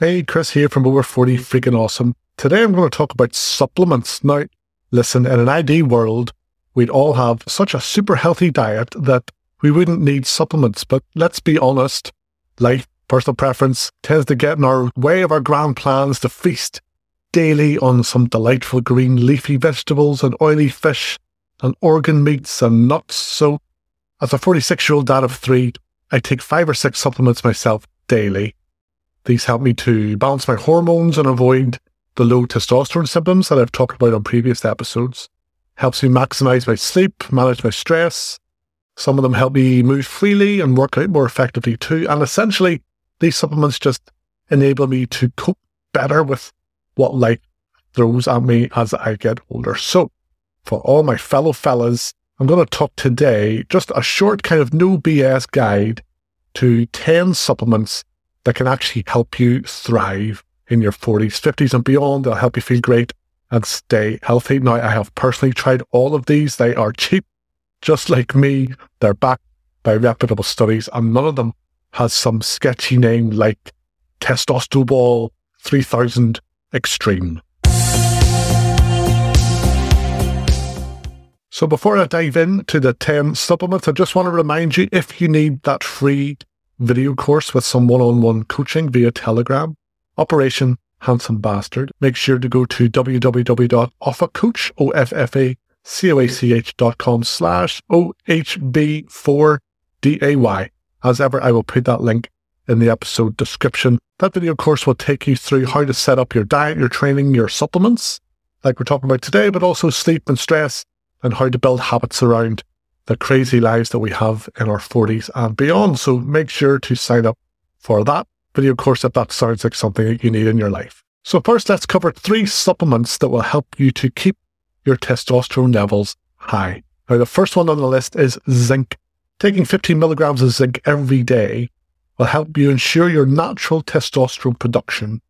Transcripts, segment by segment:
Hey, Chris here from Over 40 Freaking Awesome. Today I'm going to talk about supplements. Now, listen, in an ID world, we'd all have such a super healthy diet that we wouldn't need supplements. But let's be honest, life, personal preference tends to get in our way of our grand plans to feast daily on some delightful green leafy vegetables and oily fish and organ meats and nuts. So, as a 46 year old dad of three, I take five or six supplements myself daily. These help me to balance my hormones and avoid the low testosterone symptoms that I've talked about on previous episodes. Helps me maximize my sleep, manage my stress. Some of them help me move freely and work out more effectively too. And essentially, these supplements just enable me to cope better with what life throws at me as I get older. So, for all my fellow fellas, I'm going to talk today just a short kind of no BS guide to 10 supplements that can actually help you thrive in your 40s, 50s, and beyond. They'll help you feel great and stay healthy. Now, I have personally tried all of these. They are cheap, just like me. They're backed by reputable studies, and none of them has some sketchy name like Testosterone 3000 Extreme. So before I dive into the 10 supplements, I just want to remind you if you need that free video course with some one-on-one coaching via Telegram, Operation Handsome Bastard, make sure to go to www.offacoach, O-F-F-A-C-O-A-C-H.com slash O-H-B-4-D-A-Y. As ever, I will put that link in the episode description. That video course will take you through how to set up your diet, your training, your supplements, like we're talking about today, but also sleep and stress and how to build habits around the crazy lives that we have in our 40s and beyond. So make sure to sign up for that video course if that sounds like something that you need in your life. So first, let's cover three supplements that will help you to keep your testosterone levels high. Now, the first one on the list is zinc. Taking 15 milligrams of zinc every day will help you ensure your natural testosterone production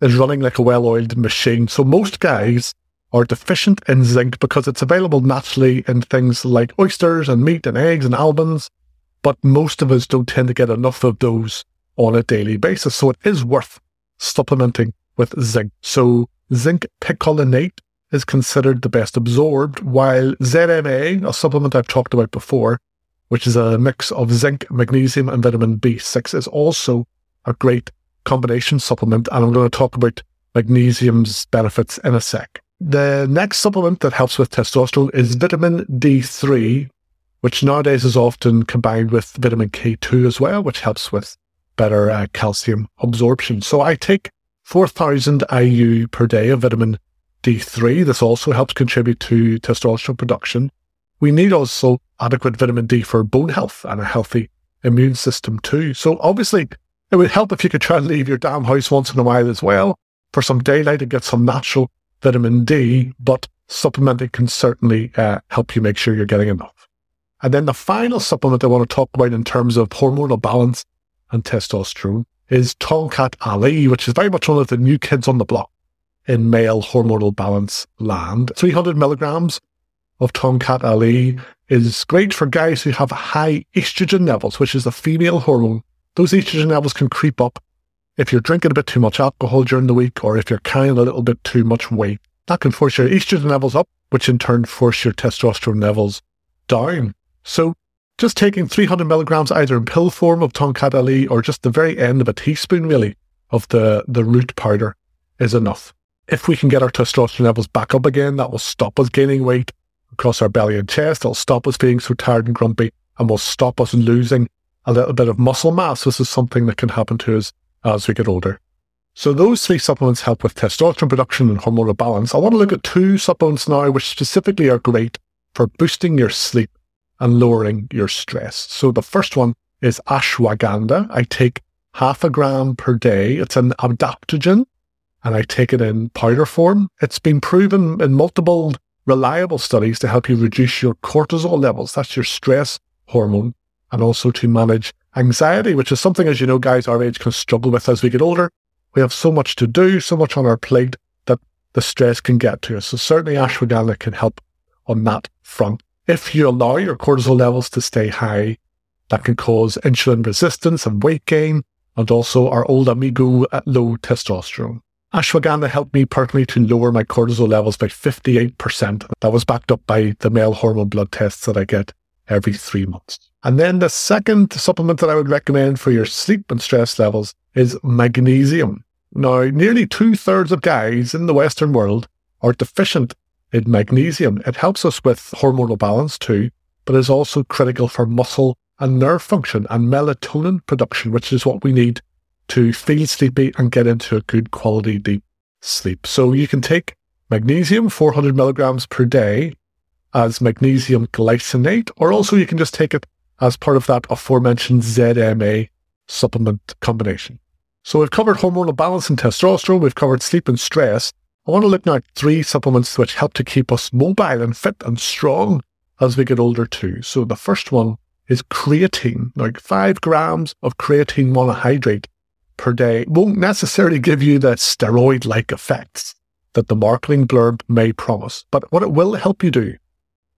is running like a well-oiled machine. So most guys are deficient in zinc because it's available naturally in things like oysters and meat and eggs and almonds, but most of us don't tend to get enough of those on a daily basis. So it is worth supplementing with zinc. So zinc picolinate is considered the best absorbed, while ZMA, a supplement I've talked about before, which is a mix of zinc, magnesium, and vitamin B6, is also a great combination supplement. And I'm going to talk about magnesium's benefits in a sec. The next supplement that helps with testosterone is vitamin D3, which nowadays is often combined with vitamin K2 as well, which helps with better uh, calcium absorption. So I take 4,000 IU per day of vitamin D3. This also helps contribute to testosterone production. We need also adequate vitamin D for bone health and a healthy immune system too. So obviously, it would help if you could try and leave your damn house once in a while as well for some daylight and get some natural vitamin D, but supplementing can certainly uh, help you make sure you're getting enough. And then the final supplement I want to talk about in terms of hormonal balance and testosterone is Tongkat Ali, which is very much one of the new kids on the block in male hormonal balance land. 300 milligrams of Tongkat Ali is great for guys who have high estrogen levels, which is the female hormone. Those estrogen levels can creep up if you're drinking a bit too much alcohol during the week or if you're carrying a little bit too much weight, that can force your estrogen levels up, which in turn force your testosterone levels down. So just taking 300 milligrams either in pill form of Tongkat Ali or just the very end of a teaspoon really of the, the root powder is enough. If we can get our testosterone levels back up again, that will stop us gaining weight across our belly and chest. It'll stop us being so tired and grumpy and will stop us losing a little bit of muscle mass. This is something that can happen to us as we get older. So those three supplements help with testosterone production and hormonal balance. I want to look at two supplements now, which specifically are great for boosting your sleep and lowering your stress. So the first one is ashwagandha. I take half a gram per day. It's an adaptogen and I take it in powder form. It's been proven in multiple reliable studies to help you reduce your cortisol levels. That's your stress hormone and also to manage anxiety, which is something, as you know, guys our age can struggle with as we get older. We have so much to do, so much on our plate that the stress can get to us. So certainly ashwagandha can help on that front. If you allow your cortisol levels to stay high, that can cause insulin resistance and weight gain. and also our old amigo at low testosterone. Ashwagandha helped me personally to lower my cortisol levels by 58%. That was backed up by the male hormone blood tests that I get every three months. And then the second supplement that I would recommend for your sleep and stress levels is magnesium. Now, nearly two thirds of guys in the Western world are deficient in magnesium. It helps us with hormonal balance too, but is also critical for muscle and nerve function and melatonin production, which is what we need to feel sleepy and get into a good quality deep sleep. So you can take magnesium, 400 milligrams per day, as magnesium glycinate, or also you can just take it as part of that aforementioned ZMA supplement combination. So we've covered hormonal balance and testosterone, we've covered sleep and stress. I want to look now at three supplements which help to keep us mobile and fit and strong as we get older too. So the first one is creatine. Like five grams of creatine monohydrate per day won't necessarily give you the steroid like effects that the marketing blurb may promise. But what it will help you do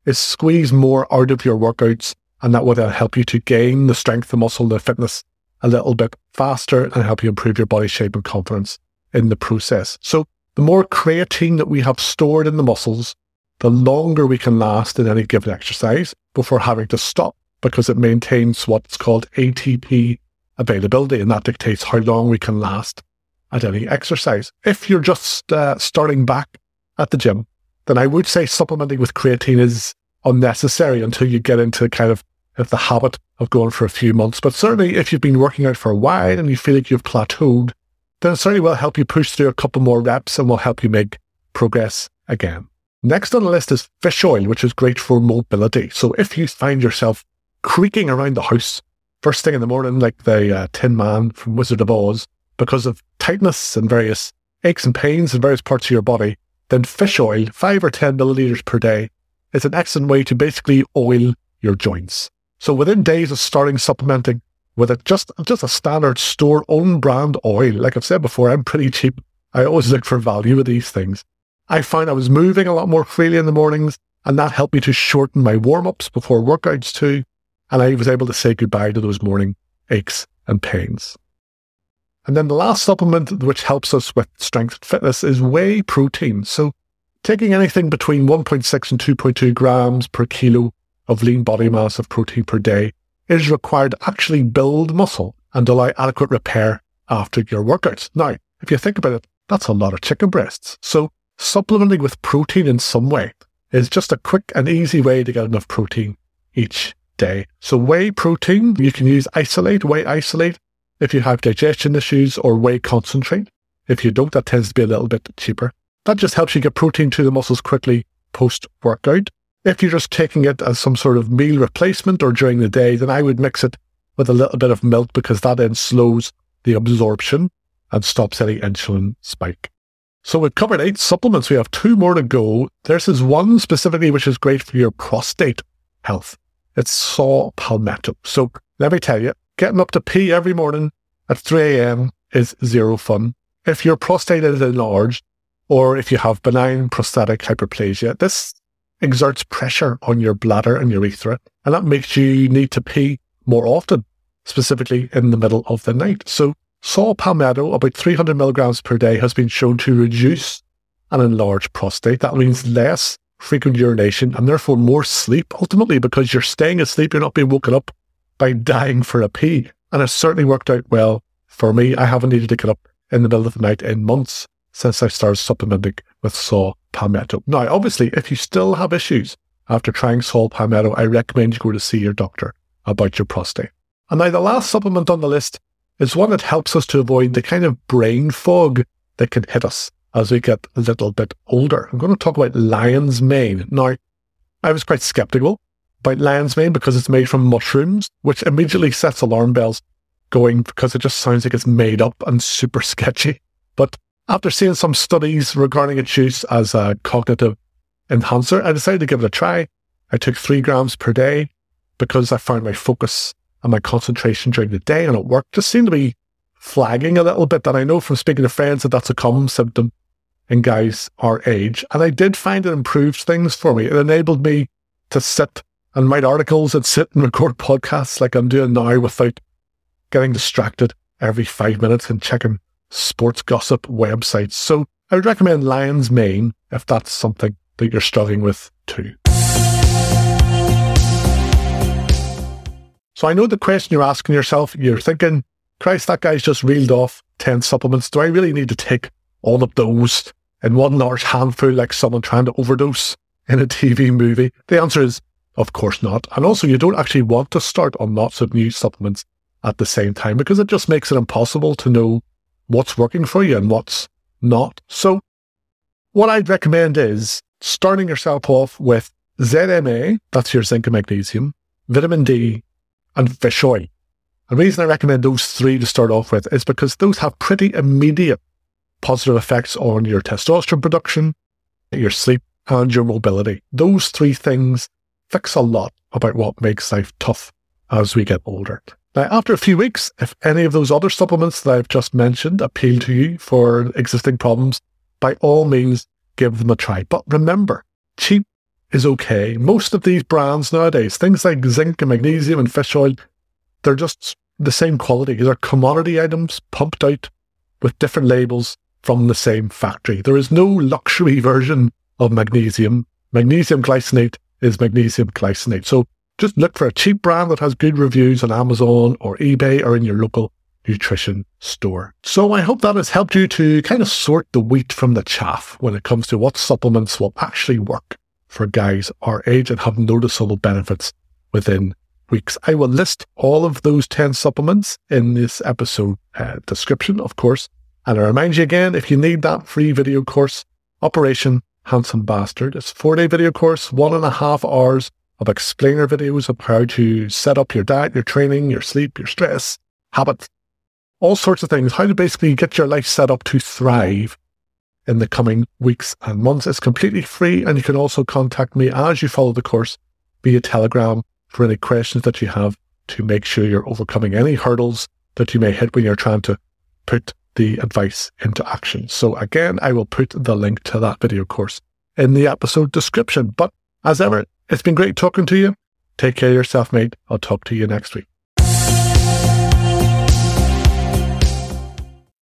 is squeeze more out of your workouts, and that will help you to gain the strength, the muscle, the fitness a little bit faster and help you improve your body shape and confidence in the process. So the more creatine that we have stored in the muscles, the longer we can last in any given exercise before having to stop because it maintains what's called ATP availability and that dictates how long we can last at any exercise. If you're just uh, starting back at the gym, then I would say supplementing with creatine is unnecessary until you get into kind of the habit of going for a few months. But certainly, if you've been working out for a while and you feel like you've plateaued, then it certainly will help you push through a couple more reps and will help you make progress again. Next on the list is fish oil, which is great for mobility. So if you find yourself creaking around the house first thing in the morning, like the uh, Tin Man from Wizard of Oz, because of tightness and various aches and pains in various parts of your body, then fish oil, 5 or 10 milliliters per day, is an excellent way to basically oil your joints. So within days of starting supplementing with a just just a standard store own brand oil, like I've said before, I'm pretty cheap. I always look for value with these things. I found I was moving a lot more freely in the mornings, and that helped me to shorten my warm ups before workouts too. And I was able to say goodbye to those morning aches and pains. And then the last supplement which helps us with strength and fitness is whey protein. So taking anything between 1.6 and 2.2 grams per kilo of lean body mass of protein per day is required to actually build muscle and allow adequate repair after your workouts. Now, if you think about it, that's a lot of chicken breasts. So supplementing with protein in some way is just a quick and easy way to get enough protein each day. So whey protein, you can use isolate, whey isolate, if you have digestion issues or whey concentrate. If you don't, that tends to be a little bit cheaper. That just helps you get protein to the muscles quickly post workout. If you're just taking it as some sort of meal replacement or during the day, then I would mix it with a little bit of milk because that then slows the absorption and stops any insulin spike. So we've covered eight supplements. We have two more to go. This is one specifically which is great for your prostate health. It's saw palmetto. So let me tell you, getting up to pee every morning at 3 a.m. is zero fun. If your prostate is enlarged or if you have benign prostatic hyperplasia, this exerts pressure on your bladder and urethra, and that makes you need to pee more often, specifically in the middle of the night. So, saw palmetto, about 300 milligrams per day, has been shown to reduce an enlarged prostate. That means less frequent urination and therefore more sleep, ultimately, because you're staying asleep, you're not being woken up by dying for a pee. And it certainly worked out well for me. I haven't needed to get up in the middle of the night in months since I started supplementing with saw palmetto. Now, obviously, if you still have issues after trying saw palmetto, I recommend you go to see your doctor about your prostate. And now the last supplement on the list is one that helps us to avoid the kind of brain fog that can hit us as we get a little bit older. I'm going to talk about lion's mane. Now, I was quite skeptical lion's mane because it's made from mushrooms, which immediately sets alarm bells going because it just sounds like it's made up and super sketchy. But after seeing some studies regarding its use as a cognitive enhancer, I decided to give it a try. I took three grams per day because I found my focus and my concentration during the day and at work just seemed to be flagging a little bit. And I know from speaking to friends that that's a common symptom in guys our age. And I did find it improved things for me. It enabled me to sit and write articles and sit and record podcasts like I'm doing now without getting distracted every five minutes and checking sports gossip websites. So I would recommend Lion's Mane if that's something that you're struggling with too. So I know the question you're asking yourself, you're thinking, Christ, that guy's just reeled off 10 supplements. Do I really need to take all of those in one large handful like someone trying to overdose in a TV movie? The answer is, of course not. And also, you don't actually want to start on lots of new supplements at the same time because it just makes it impossible to know what's working for you and what's not. So, what I'd recommend is starting yourself off with ZMA, that's your zinc and magnesium, vitamin D, and fish oil. The reason I recommend those three to start off with is because those have pretty immediate positive effects on your testosterone production, your sleep, and your mobility. Those three things fix a lot about what makes life tough as we get older. Now, after a few weeks, if any of those other supplements that I've just mentioned appeal to you for existing problems, by all means, give them a try. But remember, cheap is okay. Most of these brands nowadays, things like zinc and magnesium and fish oil, they're just the same quality. They're commodity items pumped out with different labels from the same factory. There is no luxury version of magnesium. Magnesium glycinate is magnesium glycinate. So just look for a cheap brand that has good reviews on Amazon or eBay or in your local nutrition store. So I hope that has helped you to kind of sort the wheat from the chaff when it comes to what supplements will actually work for guys our age and have noticeable benefits within weeks. I will list all of those 10 supplements in this episode uh, description, of course. And I remind you again, if you need that free video course, Operation Handsome Bastard, it's a four day video course, one and a half hours of explainer videos of how to set up your diet, your training, your sleep, your stress, habits, all sorts of things, how to basically get your life set up to thrive in the coming weeks and months. It's completely free, and you can also contact me as you follow the course via Telegram for any questions that you have to make sure you're overcoming any hurdles that you may hit when you're trying to put the advice into action. So again, I will put the link to that video course in the episode description. But as ever, it's been great talking to you. Take care of yourself, mate. I'll talk to you next week.